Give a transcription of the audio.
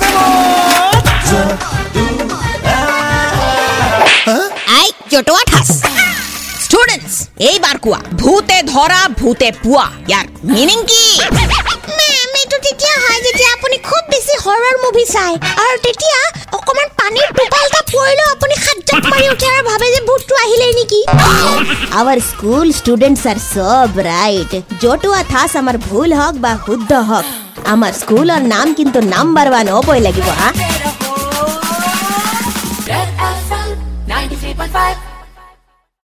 favourite আই জটোৱা ঠাচ students এইবাৰ কোৱা ভূতে ধৰা ভূতে পোৱা ইয়াৰ মিনিং কি শুদ্ধ হওক আমার স্কুলের নাম কিন্তু নাম্বার ওয়ান হবই লাগিব হা 93.5